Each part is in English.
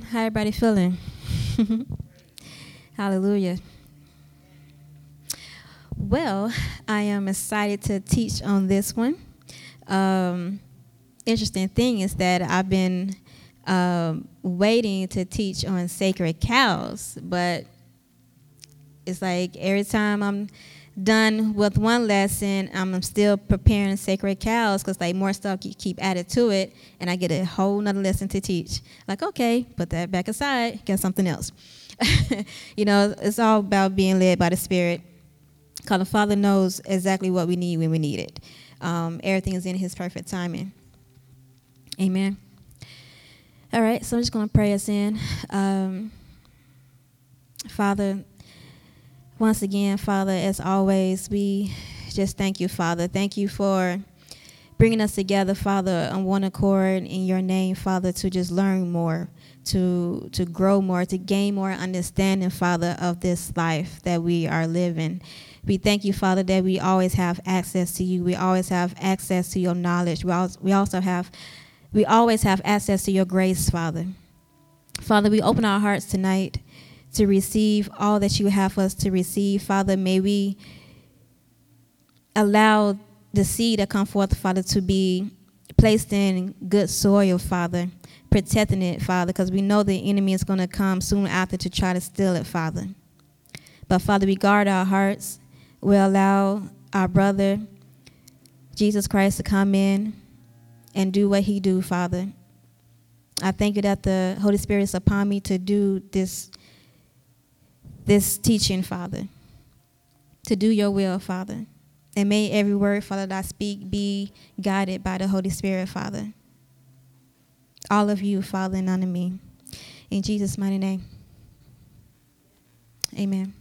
How everybody feeling? Hallelujah. Well, I am excited to teach on this one. Um, interesting thing is that I've been um, waiting to teach on sacred cows, but it's like every time I'm done with one lesson, I'm still preparing sacred cows because like more stuff keep added to it, and I get a whole nother lesson to teach. Like, okay, put that back aside, get something else. you know, it's all about being led by the Spirit. Because the Father knows exactly what we need when we need it. Um, everything is in His perfect timing. Amen. All right, so I'm just going to pray us in. Um, Father, once again, Father, as always, we just thank you, Father. Thank you for bringing us together, Father, on one accord in your name, Father, to just learn more, to to grow more, to gain more understanding, Father, of this life that we are living. We thank you, Father, that we always have access to you. We always have access to your knowledge. We also, we also have we always have access to your grace, Father. Father, we open our hearts tonight to receive all that you have for us to receive. Father, may we allow the seed that come forth, Father, to be placed in good soil, Father, protecting it, Father, because we know the enemy is going to come soon after to try to steal it, Father. But Father, we guard our hearts. We allow our brother, Jesus Christ, to come in and do what he do, Father. I thank you that the Holy Spirit is upon me to do this, this teaching, Father, to do your will, Father. And may every word, Father, that I speak be guided by the Holy Spirit, Father. All of you, Father, and of me. In Jesus' mighty name. Amen.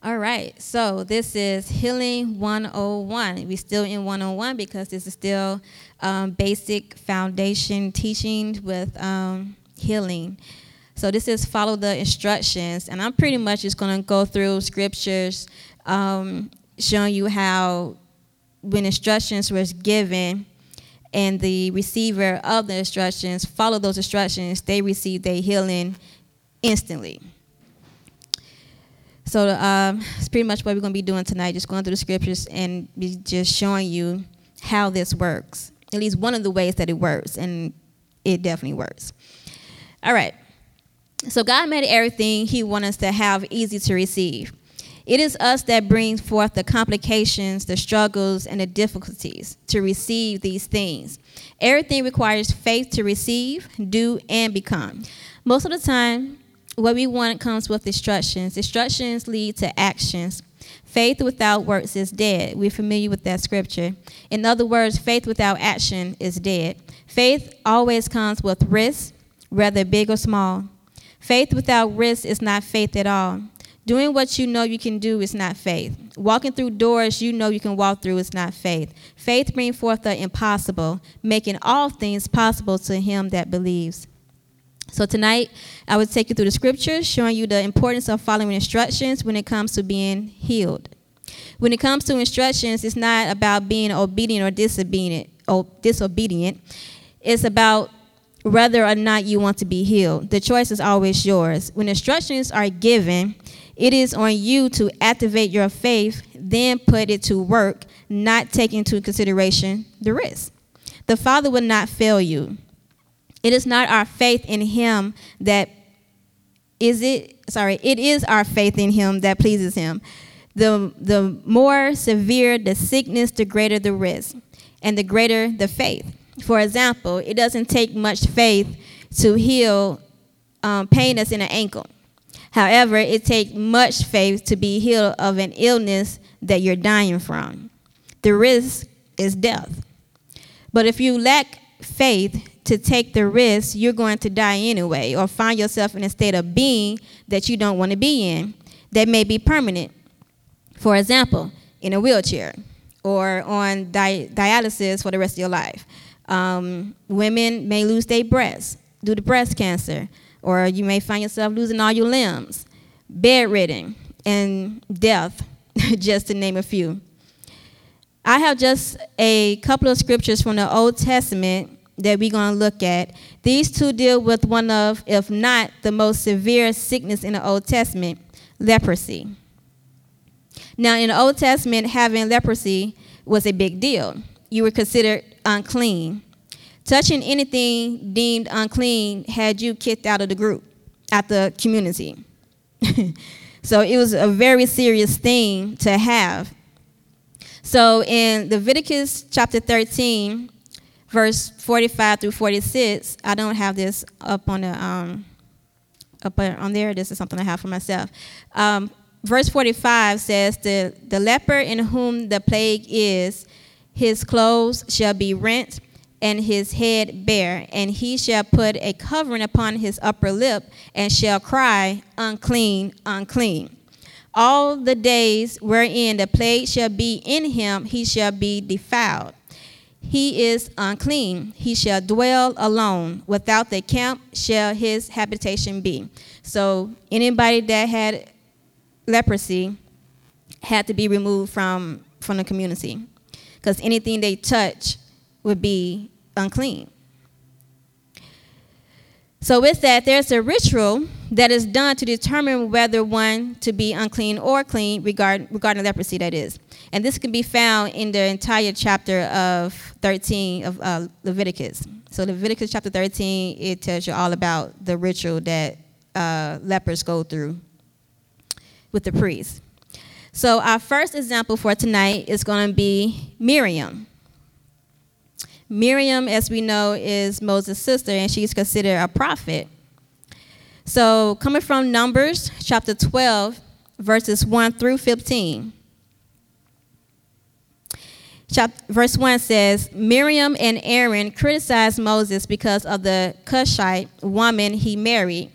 All right, so this is Healing 101. We're still in 101 because this is still um, basic foundation teaching with um, healing. So this is follow the instructions, and I'm pretty much just going to go through scriptures um, showing you how when instructions was given and the receiver of the instructions follow those instructions, they receive their healing instantly. So um, it's pretty much what we're going to be doing tonight, just going through the scriptures and just showing you how this works. At least one of the ways that it works, and it definitely works. All right. So God made everything He wants us to have easy to receive. It is us that brings forth the complications, the struggles, and the difficulties to receive these things. Everything requires faith to receive, do, and become. Most of the time, what we want comes with instructions. Instructions lead to actions. Faith without works is dead. We're familiar with that scripture. In other words, faith without action is dead. Faith always comes with risk, whether big or small. Faith without risk is not faith at all. Doing what you know you can do is not faith. Walking through doors you know you can walk through is not faith. Faith brings forth the impossible, making all things possible to him that believes. So tonight, I will take you through the scriptures, showing you the importance of following instructions when it comes to being healed. When it comes to instructions, it's not about being obedient or disobedient. Or disobedient. It's about whether or not you want to be healed. The choice is always yours. When instructions are given, it is on you to activate your faith, then put it to work, not take into consideration the risk. The Father will not fail you. It is not our faith in him that is it sorry, it is our faith in him that pleases him. The the more severe the sickness, the greater the risk, and the greater the faith. For example, it doesn't take much faith to heal um, pain in an ankle. However, it takes much faith to be healed of an illness that you're dying from. The risk is death. But if you lack faith to take the risk, you're going to die anyway, or find yourself in a state of being that you don't want to be in, that may be permanent. For example, in a wheelchair or on di- dialysis for the rest of your life. Um, women may lose their breasts due to breast cancer, or you may find yourself losing all your limbs, bedridden, and death, just to name a few. I have just a couple of scriptures from the Old Testament that we're going to look at, these two deal with one of, if not the most severe sickness in the Old Testament, leprosy. Now, in the Old Testament, having leprosy was a big deal. You were considered unclean. Touching anything deemed unclean had you kicked out of the group, out the community. so it was a very serious thing to have. So in Leviticus chapter 13, verse 45 through 46, I don't have this up on the um, up on there. This is something I have for myself. Um, verse 45 says, the, the leper in whom the plague is, his clothes shall be rent and his head bare, and he shall put a covering upon his upper lip and shall cry, Unclean, unclean. All the days wherein the plague shall be in him, he shall be defiled. He is unclean. He shall dwell alone. Without the camp shall his habitation be. So, anybody that had leprosy had to be removed from, from the community because anything they touch would be unclean. So, with that, there's a ritual that is done to determine whether one to be unclean or clean regard, regarding leprosy, that is. And this can be found in the entire chapter of 13 of uh, Leviticus. So, Leviticus chapter 13, it tells you all about the ritual that uh, lepers go through with the priest. So, our first example for tonight is going to be Miriam. Miriam, as we know, is Moses' sister, and she's considered a prophet. So, coming from Numbers chapter 12, verses 1 through 15. Chapter, verse 1 says Miriam and Aaron criticized Moses because of the Cushite woman he married,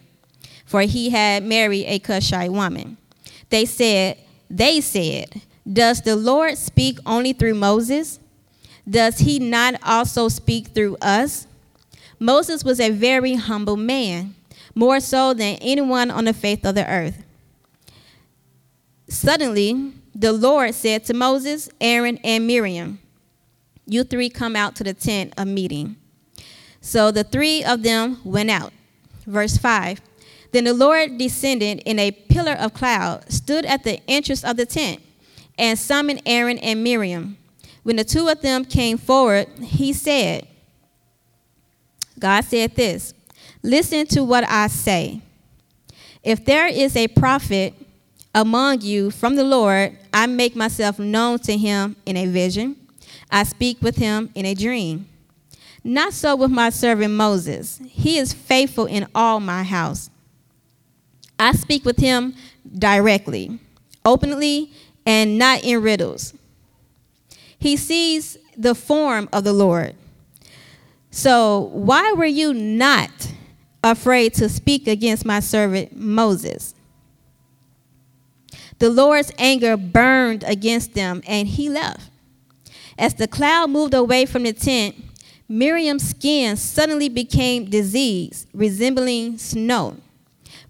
for he had married a Cushite woman. They said, They said, Does the Lord speak only through Moses? Does he not also speak through us? Moses was a very humble man, more so than anyone on the face of the earth. Suddenly, the Lord said to Moses, Aaron, and Miriam, You three come out to the tent of meeting. So the three of them went out. Verse 5 Then the Lord descended in a pillar of cloud, stood at the entrance of the tent, and summoned Aaron and Miriam. When the two of them came forward, he said, God said this Listen to what I say. If there is a prophet among you from the Lord, I make myself known to him in a vision. I speak with him in a dream. Not so with my servant Moses. He is faithful in all my house. I speak with him directly, openly, and not in riddles. He sees the form of the Lord. So, why were you not afraid to speak against my servant Moses? The Lord's anger burned against them, and he left. As the cloud moved away from the tent, Miriam's skin suddenly became diseased, resembling snow.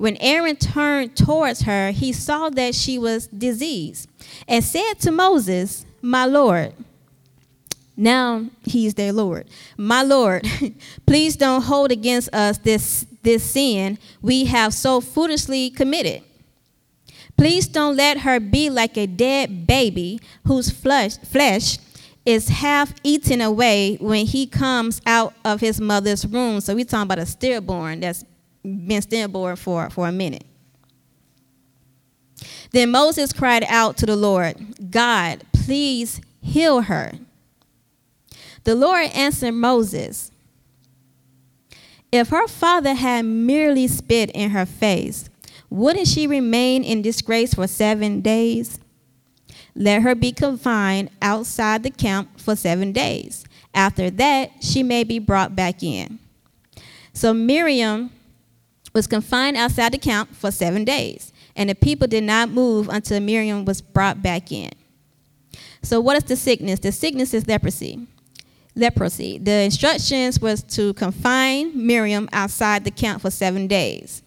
When Aaron turned towards her, he saw that she was diseased and said to Moses, my Lord. Now he's their Lord. My Lord, please don't hold against us this, this sin we have so foolishly committed. Please don't let her be like a dead baby whose flesh, flesh is half eaten away when he comes out of his mother's womb. So we're talking about a stillborn that's been stillborn for, for a minute. Then Moses cried out to the Lord, God, please heal her. The Lord answered Moses, If her father had merely spit in her face, wouldn't she remain in disgrace for seven days? Let her be confined outside the camp for seven days. After that, she may be brought back in. So Miriam was confined outside the camp for seven days and the people did not move until Miriam was brought back in. So, what is the sickness? The sickness is leprosy. Leprosy. The instructions was to confine Miriam outside the camp for seven days.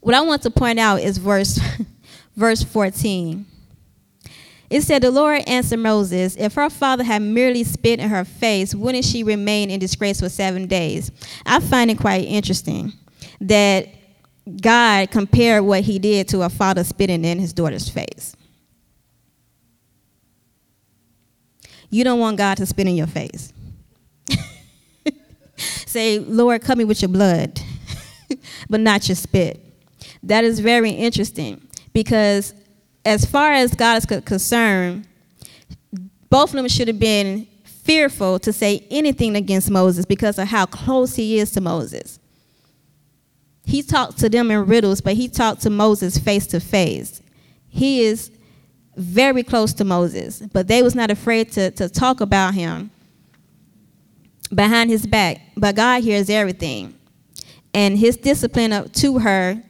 What I want to point out is verse, verse 14. It said, The Lord answered Moses, If her father had merely spit in her face, wouldn't she remain in disgrace for seven days? I find it quite interesting that God compared what he did to a father spitting in his daughter's face. You don't want God to spit in your face. Say, Lord, cover me with your blood, but not your spit. That is very interesting because, as far as God is concerned, both of them should have been fearful to say anything against Moses because of how close he is to Moses. He talked to them in riddles, but he talked to Moses face to face. He is very close to Moses, but they was not afraid to, to talk about him behind his back. But God hears everything. And his discipline to her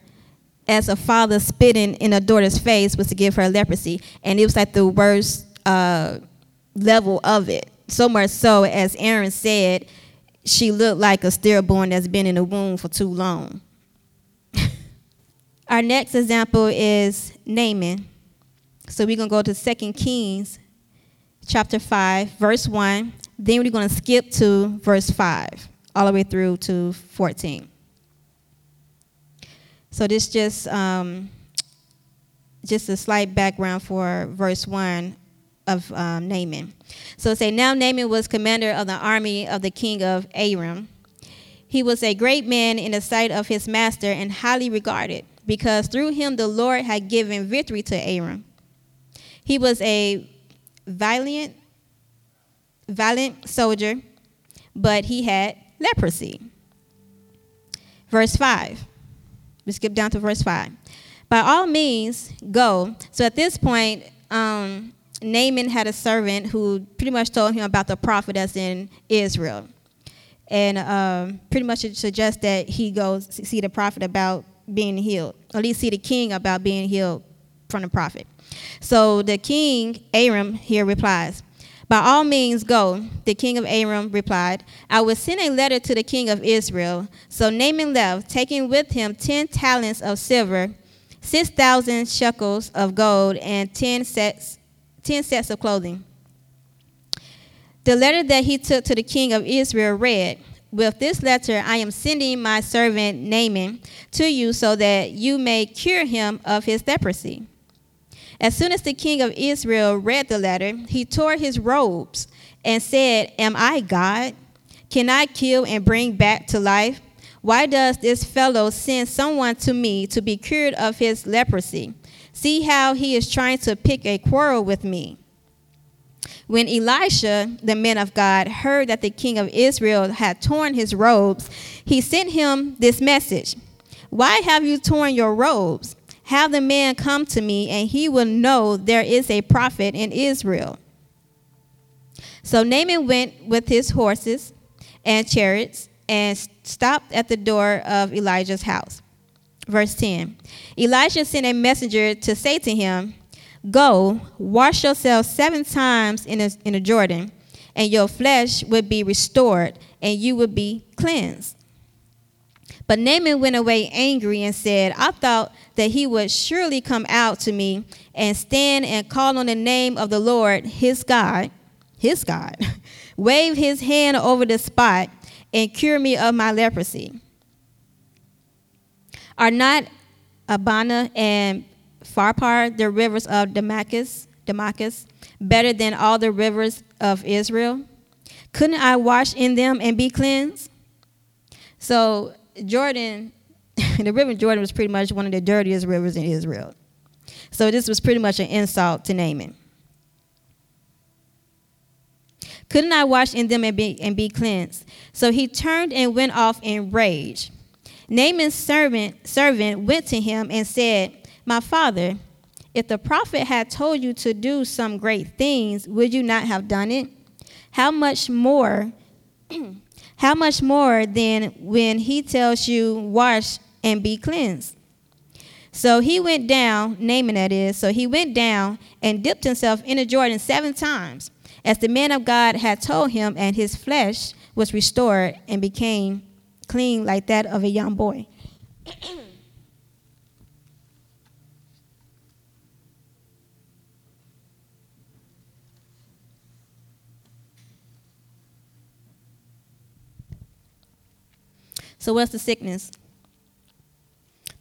as a father spitting in a daughter's face was to give her leprosy. And it was like the worst uh, level of it. So much so, as Aaron said, she looked like a stillborn that's been in the womb for too long. Our next example is Naaman. So we're going to go to 2 Kings chapter 5, verse 1. Then we're going to skip to verse 5, all the way through to 14. So this just um, just a slight background for verse 1 of um, Naaman. So say, Now Naaman was commander of the army of the king of Aram. He was a great man in the sight of his master and highly regarded, because through him the Lord had given victory to Aram. He was a valiant, valiant soldier, but he had leprosy. Verse 5. We skip down to verse 5. By all means, go. So at this point, um, Naaman had a servant who pretty much told him about the prophet that's in Israel. And um, pretty much suggests that he goes see the prophet about being healed, or at least see the king about being healed from the prophet. So the king, Aram, here replies, By all means go. The king of Aram replied, I will send a letter to the king of Israel. So Naaman left, taking with him ten talents of silver, six thousand shekels of gold, and ten sets, ten sets of clothing. The letter that he took to the king of Israel read, with this letter, I am sending my servant Naaman to you so that you may cure him of his leprosy. As soon as the king of Israel read the letter, he tore his robes and said, Am I God? Can I kill and bring back to life? Why does this fellow send someone to me to be cured of his leprosy? See how he is trying to pick a quarrel with me. When Elisha, the man of God, heard that the king of Israel had torn his robes, he sent him this message Why have you torn your robes? Have the man come to me, and he will know there is a prophet in Israel. So Naaman went with his horses and chariots and stopped at the door of Elijah's house. Verse 10 Elijah sent a messenger to say to him, Go, wash yourself seven times in, a, in a Jordan, and your flesh will be restored, and you will be cleansed. But Naaman went away angry and said, I thought that he would surely come out to me and stand and call on the name of the Lord, his God, his God, wave his hand over the spot and cure me of my leprosy. Are not Abana and Pharpar, the rivers of Damascus, Damascus, better than all the rivers of Israel? Couldn't I wash in them and be cleansed? So Jordan, the river Jordan was pretty much one of the dirtiest rivers in Israel. So this was pretty much an insult to Naaman. Couldn't I wash in them and be, and be cleansed? So he turned and went off in rage. Naaman's servant, servant went to him and said, My father, if the prophet had told you to do some great things, would you not have done it? How much more How much more then when he tells you, wash and be cleansed? So he went down, Naaman that is, so he went down and dipped himself in the Jordan seven times, as the man of God had told him, and his flesh was restored and became clean like that of a young boy. So, what's the sickness?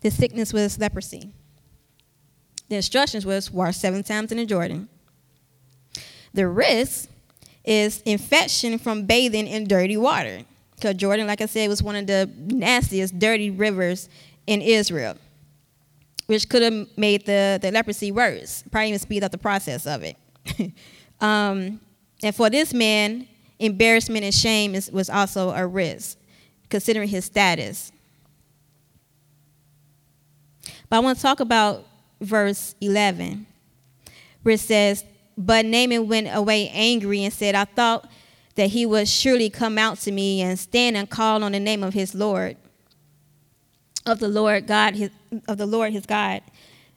The sickness was leprosy. The instructions was wash seven times in the Jordan. The risk is infection from bathing in dirty water. Because Jordan, like I said, was one of the nastiest, dirty rivers in Israel, which could have made the, the leprosy worse, probably even speed up the process of it. um, and for this man, embarrassment and shame is, was also a risk, considering his status. But I want to talk about verse 11, where it says, But Naaman went away angry and said, I thought that he would surely come out to me and stand and call on the name of his Lord, of the Lord God, his, of the Lord his God.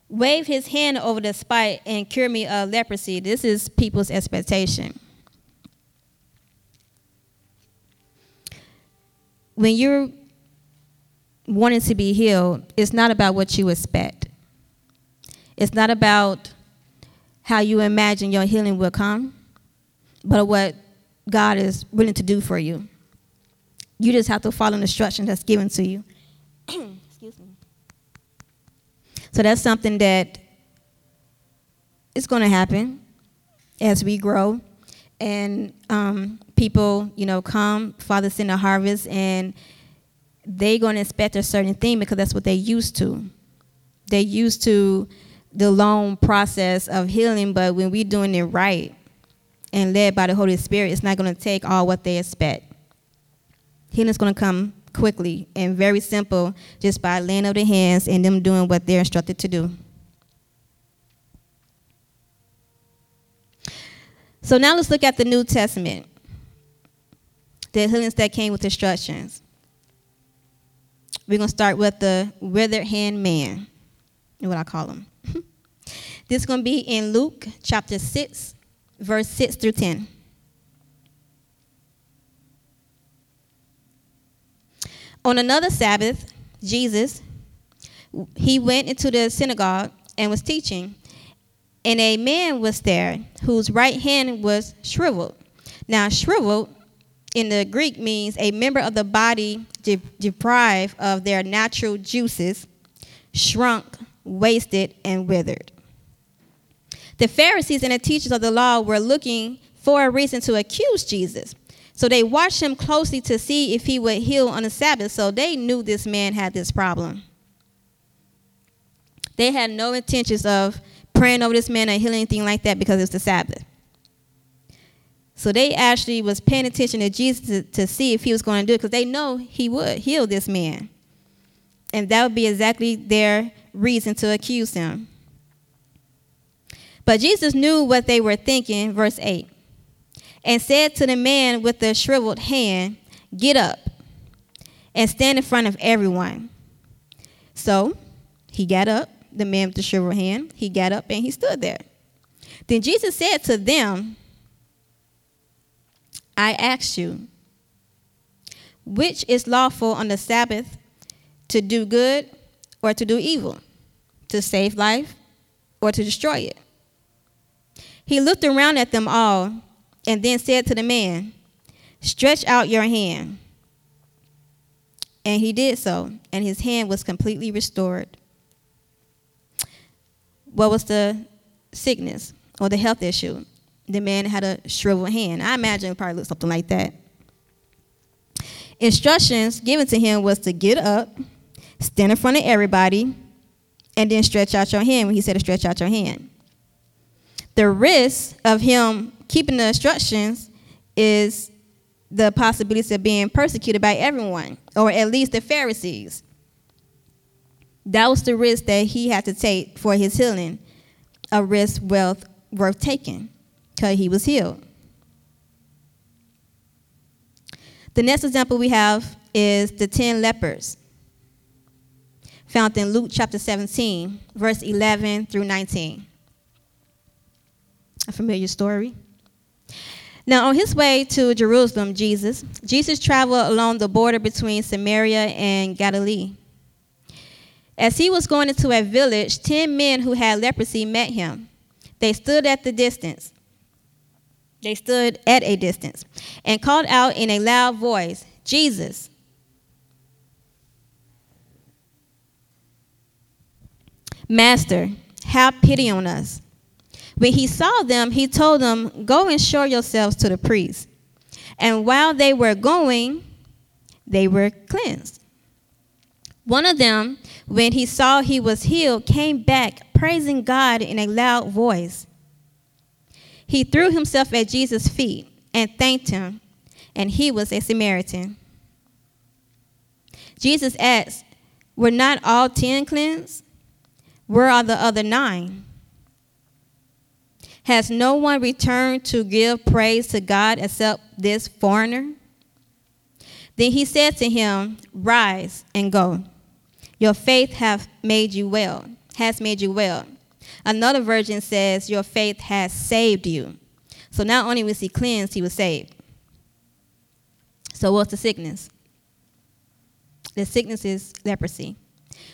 Wave his hand over the spot and cure me of leprosy. This is people's expectation. When you're wanting to be healed, it's not about what you expect. It's not about how you imagine your healing will come, but what God is willing to do for you. You just have to follow the instruction that's given to you. Excuse me. So that's something that is going to happen as we grow and um, people, you know, come, Father send a harvest, and they're going to expect a certain thing because that's what they're used to. They're used to the long process of healing, but when we're doing it right and led by the Holy Spirit, it's not going to take all what they expect. Healing's going to come quickly and very simple just by laying of the hands and them doing what they're instructed to do. So now let's look at the New Testament. The healings that came with instructions. We're going to start with the withered hand man, what I call him. this is going to be in Luke chapter 6, verse 6 through 10. On another Sabbath, Jesus, he went into the synagogue and was teaching, and a man was there whose right hand was shriveled. Now, shriveled in the Greek means a member of the body de- deprived of their natural juices, shrunk, wasted, and withered. The Pharisees and the teachers of the law were looking for a reason to accuse Jesus. So they watched him closely to see if he would heal on the Sabbath. So they knew this man had this problem. They had no intentions of praying over this man or healing anything like that because it was the Sabbath. So they actually was paying attention to Jesus to, to see if he was going to do it because they know he would heal this man. And that would be exactly their reason to accuse him. But Jesus knew what they were thinking, verse 8, and said to the man with the shriveled hand, Get up and stand in front of everyone. So he got up, the man with the shriveled hand, he got up and he stood there. Then Jesus said to them, I ask you, which is lawful on the Sabbath to do good or to do evil, to save life or to destroy it? He looked around at them all and then said to the man, Stretch out your hand. And he did so, and his hand was completely restored. What was the sickness or the health issue? The man had a shriveled hand. I imagine it probably looked something like that. Instructions given to him was to get up, stand in front of everybody, and then stretch out your hand when he said to stretch out your hand. The risk of him keeping the instructions is the possibility of being persecuted by everyone, or at least the Pharisees. That was the risk that he had to take for his healing, a risk wealth worth taking, because he was healed. The next example we have is the 10 lepers, found in Luke chapter 17, verse 11 through 19 a familiar story. Now, on his way to Jerusalem, Jesus, Jesus traveled along the border between Samaria and Galilee. As he was going into a village, ten men who had leprosy met him. They stood at the distance. They stood at a distance and called out in a loud voice, Jesus. Master, have pity on us. When he saw them, he told them, Go and show yourselves to the priest. And while they were going, they were cleansed. One of them, when he saw he was healed, came back praising God in a loud voice. He threw himself at Jesus' feet and thanked him, and he was a Samaritan. Jesus asked, Were not all ten cleansed? Where are the other nine? Has no one returned to give praise to God except this foreigner? Then he said to him, Rise and go. Your faith hath made you well, has made you well. Another version says, Your faith has saved you. So not only was he cleansed, he was saved. So what's the sickness? The sickness is leprosy.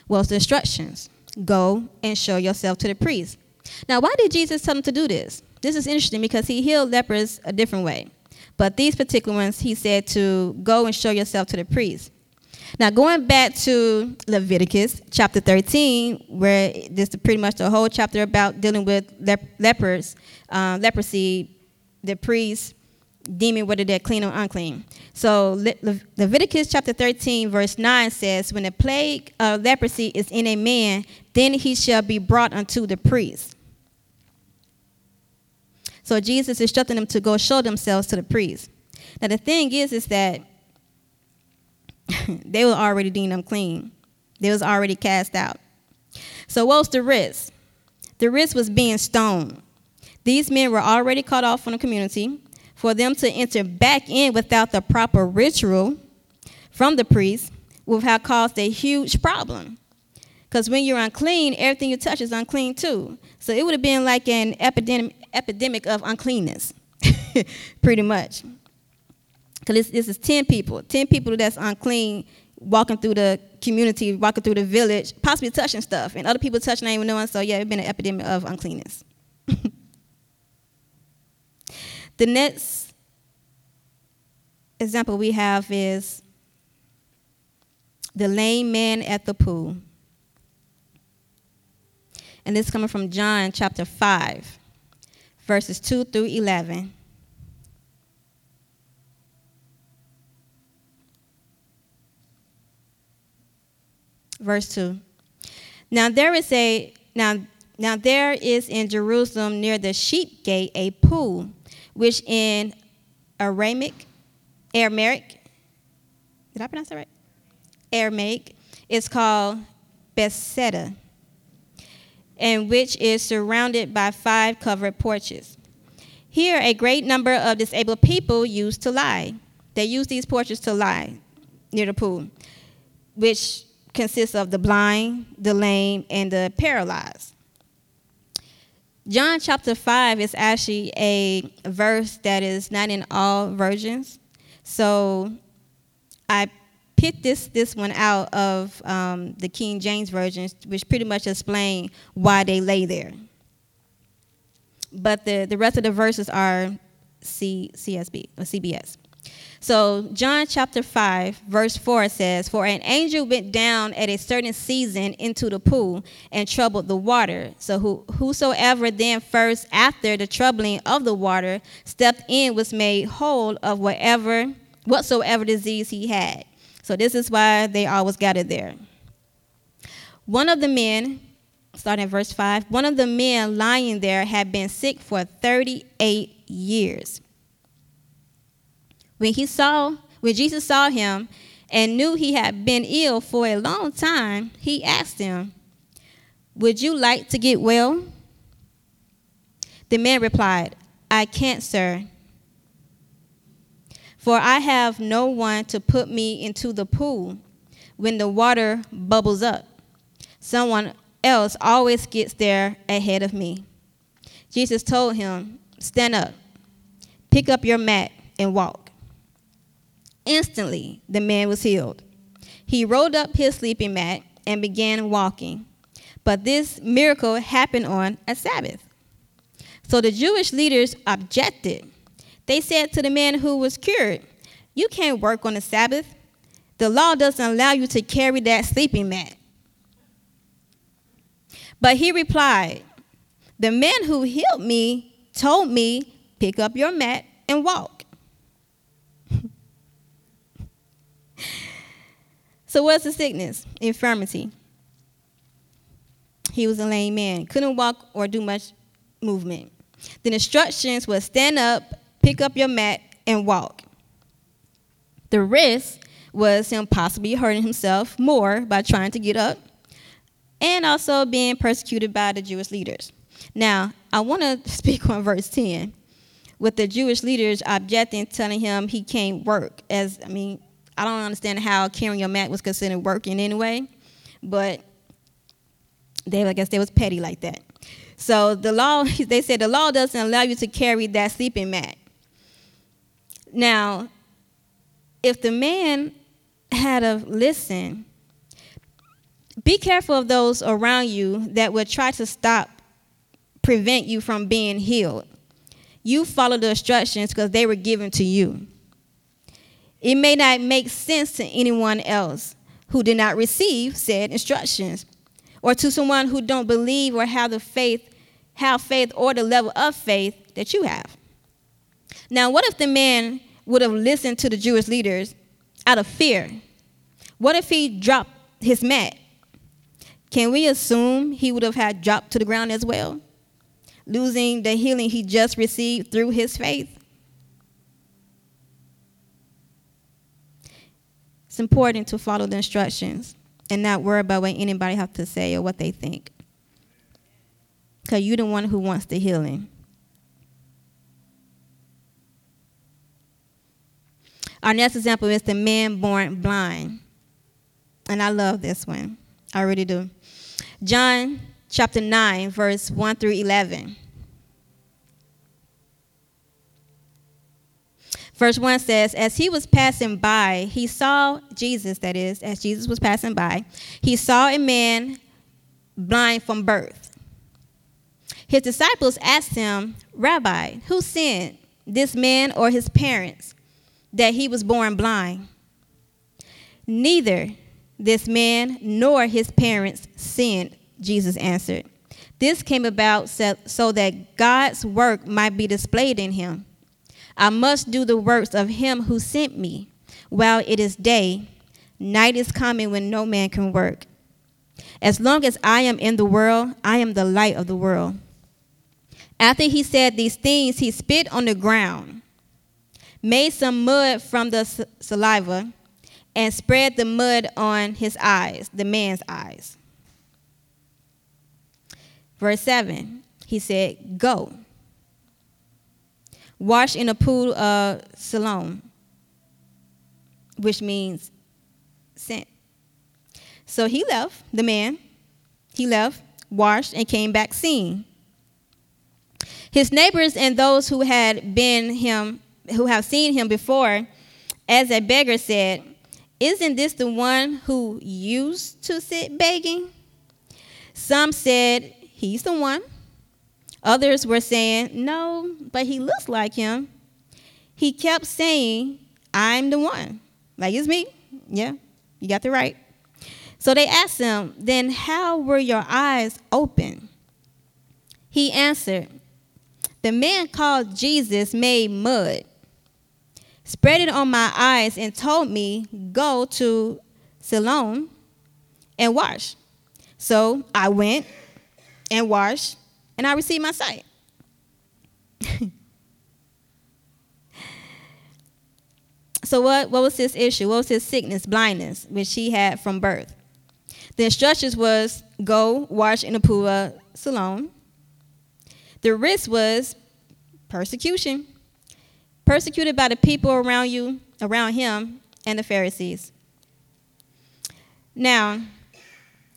What's the instructions? Go and show yourself to the priest. Now, why did Jesus tell him to do this? This is interesting because he healed lepers a different way. But these particular ones, he said to go and show yourself to the priest. Now, going back to Leviticus chapter 13, where this is pretty much the whole chapter about dealing with lep- lepers, uh, leprosy, the priests deeming whether they're clean or unclean. So Le- Le- Leviticus chapter 13, verse 9 says, When the plague of leprosy is in a man, then he shall be brought unto the priest. So Jesus instructing them to go show themselves to the priest. Now the thing is, is that they were already deemed unclean. They was already cast out. So what was the risk? The risk was being stoned. These men were already cut off from the community. For them to enter back in without the proper ritual from the priest would have caused a huge problem. Because when you're unclean, everything you touch is unclean too. So it would have been like an epidemic, epidemic of uncleanness, pretty much. Because this, is 10 people, 10 people that's unclean walking through the community, walking through the village, possibly touching stuff, and other people touching, not even knowing. So, yeah, it's been an epidemic of uncleanness. the next example we have is the lame man at the pool. And this is coming from John chapter 5, verses 2 through 11. Verse 2. Now there is a now now there is in Jerusalem near the sheep gate a pool, which in Aramaic, Aramaic, did I pronounce that right? Aramaic, is called Bethesda, and which is surrounded by five covered porches. Here, a great number of disabled people used to lie. They used these porches to lie near the pool, which consists of the blind, the lame, and the paralyzed. John chapter 5 is actually a verse that is not in all versions. So I picked this, this one out of um, the King James Version, which pretty much explain why they lay there. But the, the rest of the verses are C, CSB or CBS. So, John chapter 5, verse 4 says, For an angel went down at a certain season into the pool and troubled the water. So, who, whosoever then first, after the troubling of the water, stepped in was made whole of whatever, whatsoever disease he had. So, this is why they always gathered there. One of the men, starting at verse 5, one of the men lying there had been sick for 38 years. When he saw, when Jesus saw him and knew he had been ill for a long time, he asked him, Would you like to get well? The man replied, I can't, sir. For I have no one to put me into the pool when the water bubbles up. Someone else always gets there ahead of me. Jesus told him, Stand up, pick up your mat, and walk. Instantly, the man was healed. He rolled up his sleeping mat and began walking. But this miracle happened on a Sabbath. So the Jewish leaders objected. They said to the man who was cured, You can't work on the Sabbath. The law doesn't allow you to carry that sleeping mat. But he replied, The man who healed me told me, Pick up your mat and walk. So, what's the sickness? Infirmity. He was a lame man, couldn't walk or do much movement. The instructions was stand up, pick up your mat, and walk. The risk was him possibly hurting himself more by trying to get up and also being persecuted by the Jewish leaders. Now, I want to speak on verse 10 with the Jewish leaders objecting, telling him he can't work. As I mean, I don't understand how carrying your mat was considered working anyway, but they, I guess, they was petty like that. So the law, they said the law doesn't allow you to carry that sleeping mat. Now, if the man had a listen, be careful of those around you that would try to stop, prevent you from being healed. You follow the instructions because they were given to you. It may not make sense to anyone else who did not receive said instructions, or to someone who don't believe or have the faith, have faith or the level of faith that you have. Now, what if the man would have listened to the Jewish leaders out of fear? What if he dropped his mat? Can we assume he would have had dropped to the ground as well, losing the healing he just received through his faith? It's important to follow the instructions and not worry about what anybody has to say or what they think. Because you're the one who wants the healing. Our next example is the man born blind. And I love this one. I really do. John chapter 9, verse 1 through 11. Verse 1 says, As he was passing by, he saw Jesus, that is, as Jesus was passing by, he saw a man blind from birth. His disciples asked him, Rabbi, who sinned, this man or his parents, that he was born blind? Neither this man nor his parents sinned, Jesus answered. This came about so that God's work might be displayed in him. I must do the works of him who sent me while it is day. Night is coming when no man can work. As long as I am in the world, I am the light of the world. After he said these things, he spit on the ground, made some mud from the saliva, and spread the mud on his eyes, the man's eyes. Verse 7, he said, Go wash in a pool of Siloam, which means sent. So he left, the man, he left, washed, and came back seeing. His neighbors and those who had been him, who have seen him before, as a beggar said, Isn't this the one who used to sit begging? Some said, He's the one. Others were saying, No, but he looks like him. He kept saying, I'm the one. Like, it's me. Yeah, you got the right. So they asked him, Then how were your eyes open? He answered, The man called Jesus made mud, spread it on my eyes, and told me, Go to Siloam and wash. So I went and washed and I received my sight. so what, what was his issue? What was his sickness, blindness, which he had from birth? The instructions was go wash in the pool of Siloam. The risk was persecution. Persecuted by the people around you, around him, and the Pharisees. Now,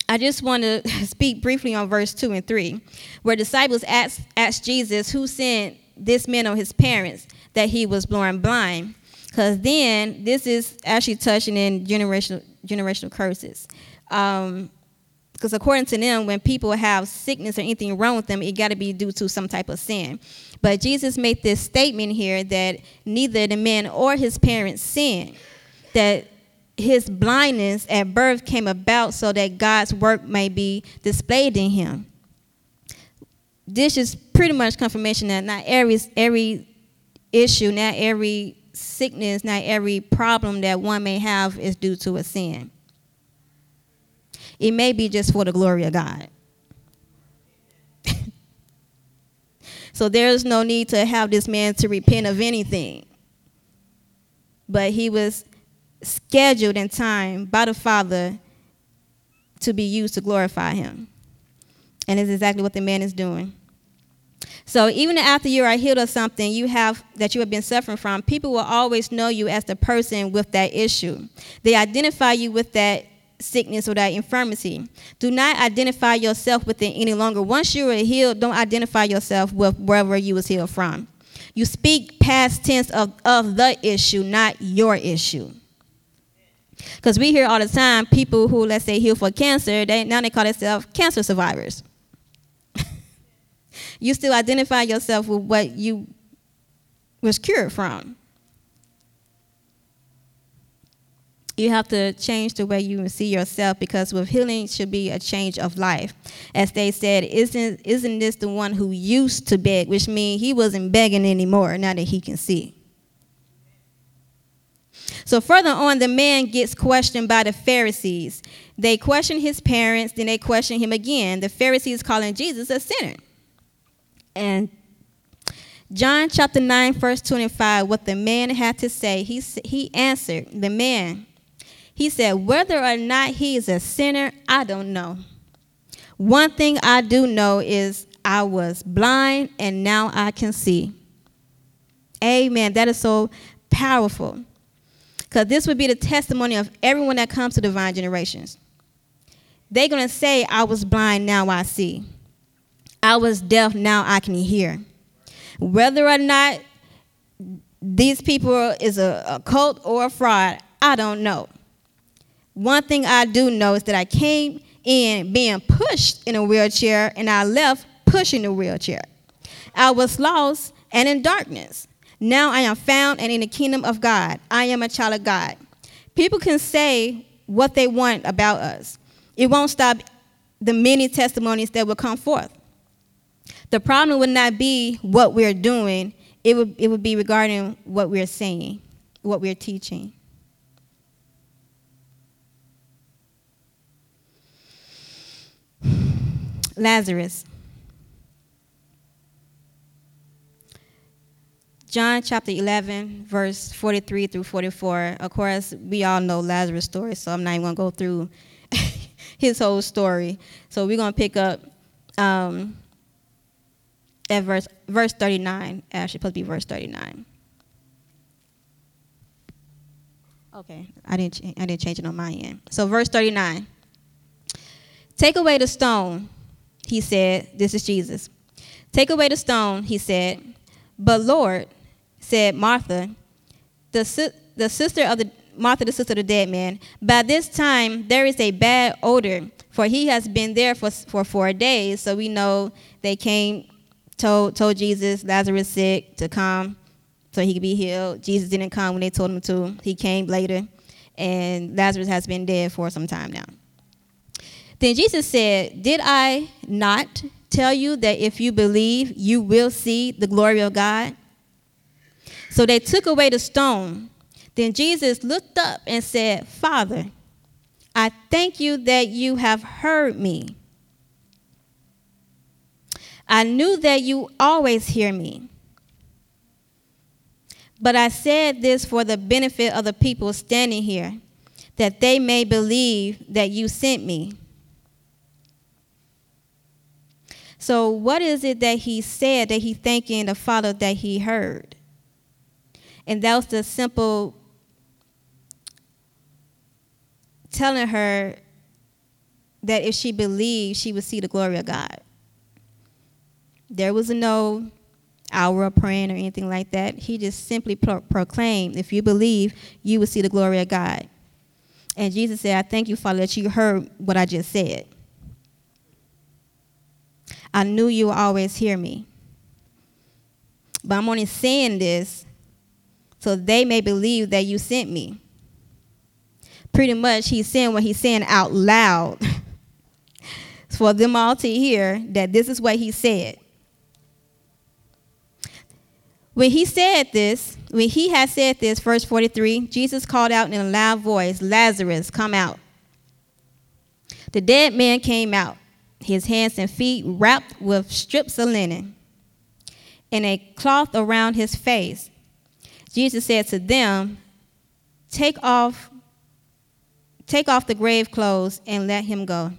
I just want to speak briefly on verse 2 and 3, where disciples asked, Jesus who sent this man or his parents that he was born blind. Because then this is actually touching in generational, generational curses. Um, because according to them, when people have sickness or anything wrong with them, it got to be due to some type of sin. But Jesus made this statement here that neither the man or his parents sinned, that his blindness at birth came about so that God's work may be displayed in him. this is pretty much confirmation that not every every issue, not every sickness, not every problem that one may have is due to a sin. It may be just for the glory of God. so there's no need to have this man to repent of anything. But he was scheduled in time by the Father to be used to glorify him. And it's exactly what the man is doing. So even after you are healed of something you have that you have been suffering from, people will always know you as the person with that issue. They identify you with that sickness or that infirmity. Do not identify yourself with it any longer. Once you are healed, don't identify yourself with wherever you was healed from. You speak past tense of, of the issue, not your issue. Because we hear all the time people who, let's say, heal for cancer, they now they call themselves cancer survivors you still identify yourself with what you was cured from. You have to change the way you see yourself because with healing should be a change of life. As they said, isn't isn't this the one who used to beg, which means he wasn't begging anymore now that he can see. So further on, the man gets questioned by the Pharisees. They question his parents, then they question him again. The Pharisees calling Jesus a sinner. And John chapter 9, verse 25, what the man had to say, he, he answered, the man, he said, whether or not he is a sinner, I don't know. One thing I do know is I was blind and now I can see. Amen. That is so powerful. Because this would be the testimony of everyone that comes to divine generations. They're going to say, I was blind, now I see. I was deaf, now I can hear. Whether or not these people is a, a cult or a fraud, I don't know. One thing I do know is that I came in being pushed in a wheelchair and I left pushing the wheelchair. I was lost and in darkness. Now I am found and in the kingdom of God. I am a child of God. People can say what they want about us. It won't stop the many testimonies that will come forth. The problem would not be what we're doing, it would, it would be regarding what we're saying, what we're teaching. Lazarus. John chapter 11, verse 43 through 44. Of course, we all know Lazarus' story, so I'm not even going to go through his whole story. So we're going to pick up um, at verse, verse 39. Actually, supposed to be verse 39. Okay, I didn't, I didn't change it on my end. So, verse 39. Take away the stone, he said. This is Jesus. Take away the stone, he said. But Lord, said Martha, the, the sister of the Martha, the sister of the dead man, by this time there is a bad odor, for he has been there for, for four days. So we know they came told told Jesus Lazarus sick to come so he could be healed. Jesus didn't come when they told him to. He came later, and Lazarus has been dead for some time now. Then Jesus said, Did I not tell you that if you believe, you will see the glory of God? So they took away the stone. Then Jesus looked up and said, Father, I thank you that you have heard me. I knew that you always hear me. But I said this for the benefit of the people standing here, that they may believe that you sent me. So, what is it that he said that he thanking the Father that he heard? And that was the simple telling her that if she believed, she would see the glory of God. There was no hour of praying or anything like that. He just simply pro- proclaimed, if you believe, you will see the glory of God. And Jesus said, I thank you, Father, that you heard what I just said. I knew you would always hear me. But I'm only saying this so they may believe that you sent me. Pretty much, he's saying what he's saying out loud for them all to hear that this is what he said. When he said this, when he had said this, verse 43, Jesus called out in a loud voice, Lazarus, come out. The dead man came out, his hands and feet wrapped with strips of linen, and a cloth around his face. Jesus said to them, Take off, take off the grave clothes and let him go.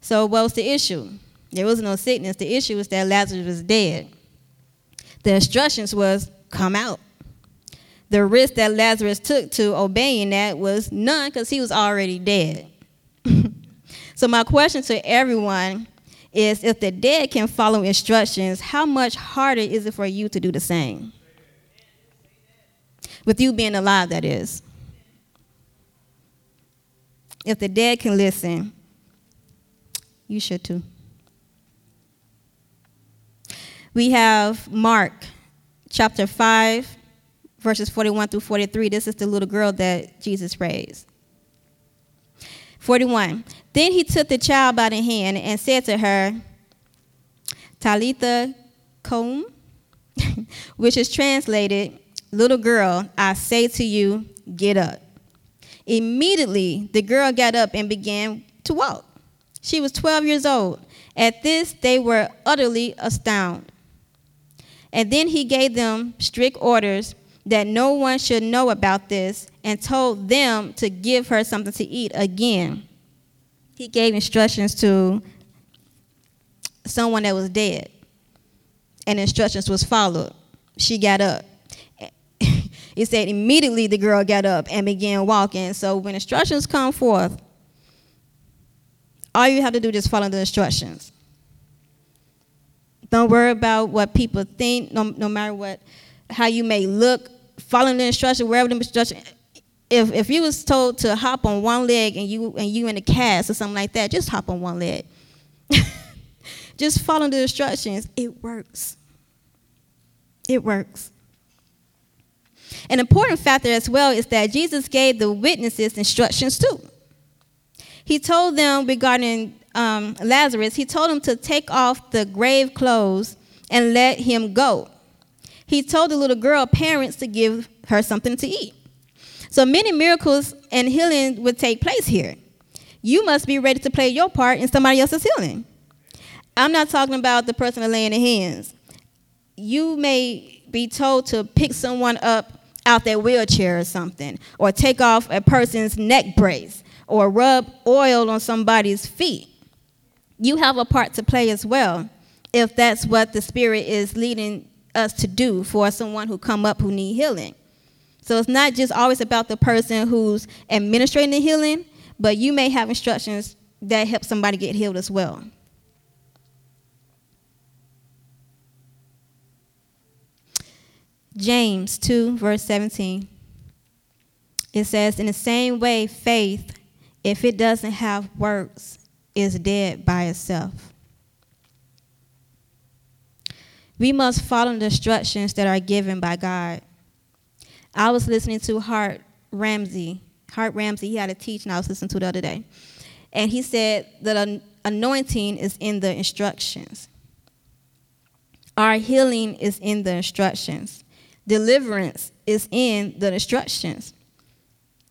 So what was the issue? There was no sickness. The issue was that Lazarus was dead. The instructions was come out. The risk that Lazarus took to obeying that was none because he was already dead. so my question to everyone is if the dead can follow instructions, how much harder is it for you to do the same? With you being alive, that is. If the dead can listen, you should too. We have Mark chapter 5, verses 41 through 43. This is the little girl that Jesus raised. 41. Then he took the child by the hand and said to her, Talitha koum, which is translated, Little girl, I say to you, get up. Immediately, the girl got up and began to walk. She was 12 years old. At this, they were utterly astounded. And then he gave them strict orders that no one should know about this and told them to give her something to eat again. He gave instructions to someone that was dead, and instructions was followed. She got up. It said immediately the girl got up and began walking. So when instructions come forth, all you have to do is follow the instructions. Don't worry about what people think, no, no matter what, how you may look. Following the instruction, wherever the instruction. If if you was told to hop on one leg and you and you in a cast or something like that, just hop on one leg. just follow the instructions. It works. It works. An important factor as well is that Jesus gave the witnesses instructions too. He told them regarding um, Lazarus, he told them to take off the grave clothes and let him go. He told the little girl parents to give her something to eat. So many miracles and healing would take place here. You must be ready to play your part in somebody else's healing. I'm not talking about the person laying the hands. You may be told to pick someone up out their wheelchair or something, or take off a person's neck brace, or rub oil on somebody's feet. You have a part to play as well if that's what the Spirit is leading us to do for someone who come up who need healing. So it's not just always about the person who's administering the healing, but you may have instructions that help somebody get healed as well. James 2, verse 17. It says, In the same way, faith if it doesn't have works, is dead by itself. We must follow the instructions that are given by God. I was listening to Hart Ramsey. Hart Ramsey, he had a teaching I was listening to the other day. And he said that anointing is in the instructions. Our healing is in the instructions. Deliverance is in the instructions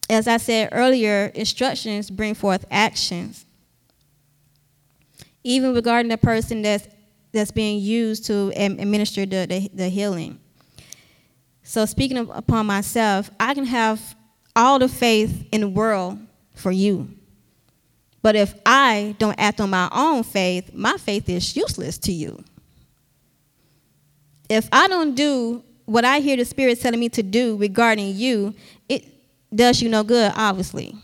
as I said earlier, instructions bring forth actions. Even regarding the person that's, that's being used to administer the, the, the healing. So, speaking of, upon myself, I can have all the faith in the world for you. But if I don't act on my own faith, my faith is useless to you. If I don't do what I hear the Spirit telling me to do regarding you, it, does you no good, obviously.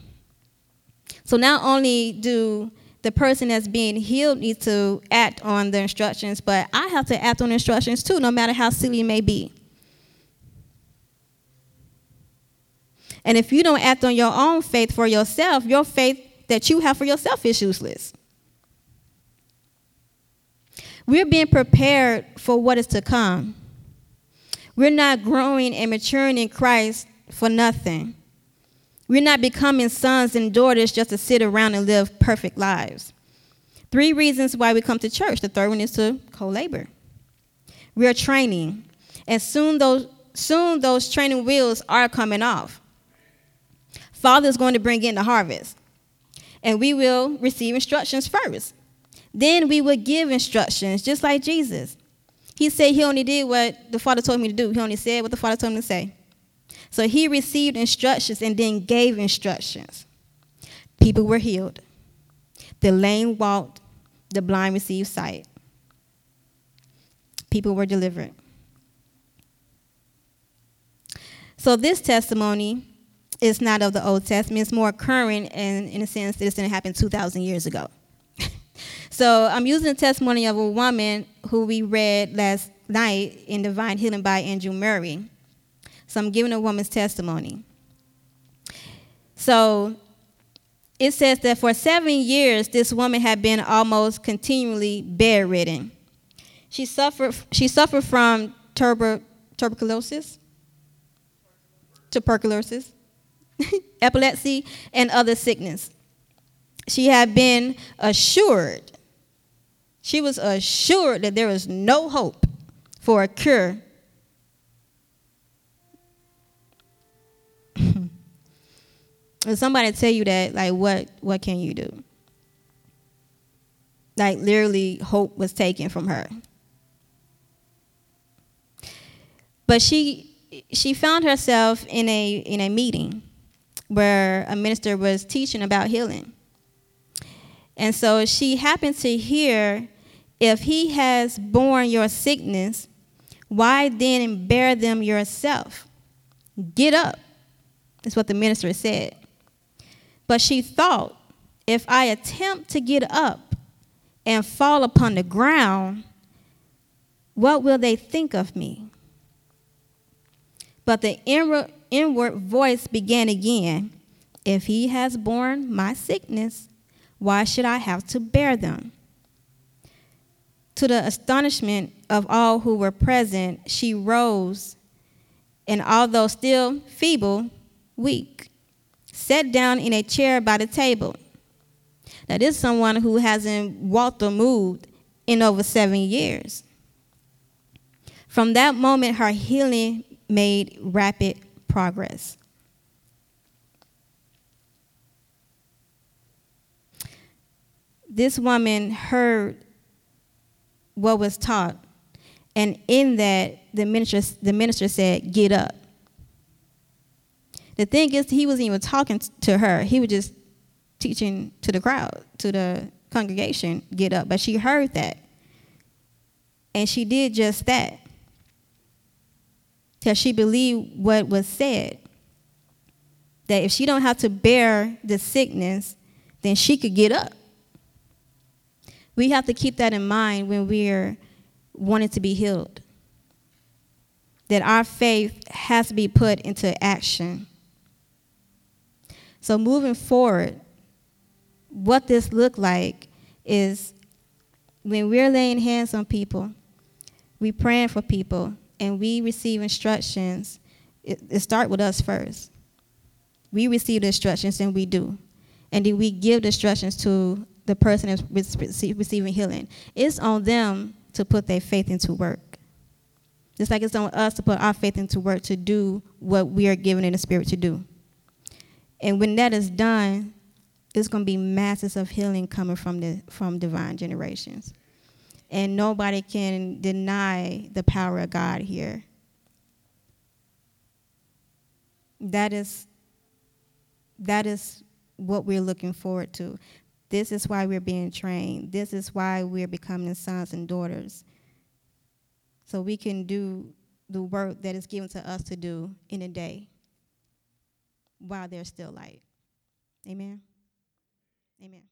So not only do the person that's being healed needs to act on the instructions, but I have to act on instructions too, no matter how silly it may be. And if you don't act on your own faith for yourself, your faith that you have for yourself is useless. We're being prepared for what is to come. We're not growing and maturing in Christ for nothing. We're not becoming sons and daughters just to sit around and live perfect lives. Three reasons why we come to church. The third one is to co labor. We're training. And soon those soon those training wheels are coming off. Father is going to bring in the harvest. And we will receive instructions first. Then we will give instructions, just like Jesus. He said he only did what the Father told me to do. He only said what the Father told him to say. So he received instructions and then gave instructions. People were healed. The lame walked, the blind received sight. People were delivered. So this testimony is not of the Old Testament. It's more current and in a sense that it's didn't happen 2,000 years ago. so I'm using the testimony of a woman who we read last night in Divine Healing by Andrew Murray. So I'm giving a woman's testimony. So it says that for seven years, this woman had been almost continually bedridden. She suffered, she suffered from tuber, tuberculosis, tuberculosis, epilepsy, and other sickness. She had been assured, she was assured that there was no hope for a cure. If somebody tell you that, like what what can you do? Like literally hope was taken from her. But she she found herself in a in a meeting where a minister was teaching about healing. And so she happened to hear if he has borne your sickness, why then bear them yourself? Get up. That's what the minister said. But she thought, if I attempt to get up and fall upon the ground, what will they think of me? But the inward, voice began again If he has borne my sickness, why should I have to bear them? To the astonishment of all who were present, she rose, and although still feeble, weak, sat down in a chair by the table. Now, this is someone who hasn't walked or moved in over seven years. From that moment, her healing made rapid progress. This woman heard what was taught, and in that, the minister, the minister said, Get up. The thing is, he wasn't even talking to her, he was just teaching to the crowd, to the congregation, Get up. But she heard that, and she did just that till she believed what was said. That if she don't have to bear the sickness, then she could get up. We have to keep that in mind when we're wanting to be healed. That our faith has to be put into action. So moving forward, what this looked like is when we're laying hands on people, we praying for people, and we receive instructions, it, it start with us first. We receive the instructions and we do. And then we give the instructions to the person that's receiving healing. It's on them to put their faith into work. Just like it's on us to put our faith into work to do what we are given in the spirit to do. And when that is done, there's going to be masses of healing coming from the from divine generations and nobody can deny the power of God here. That is that is what we're looking forward to. This is why we're being trained. This is why we're becoming sons and daughters. So we can do the work that is given to us to do in a day while there's still light. Amen. Amen.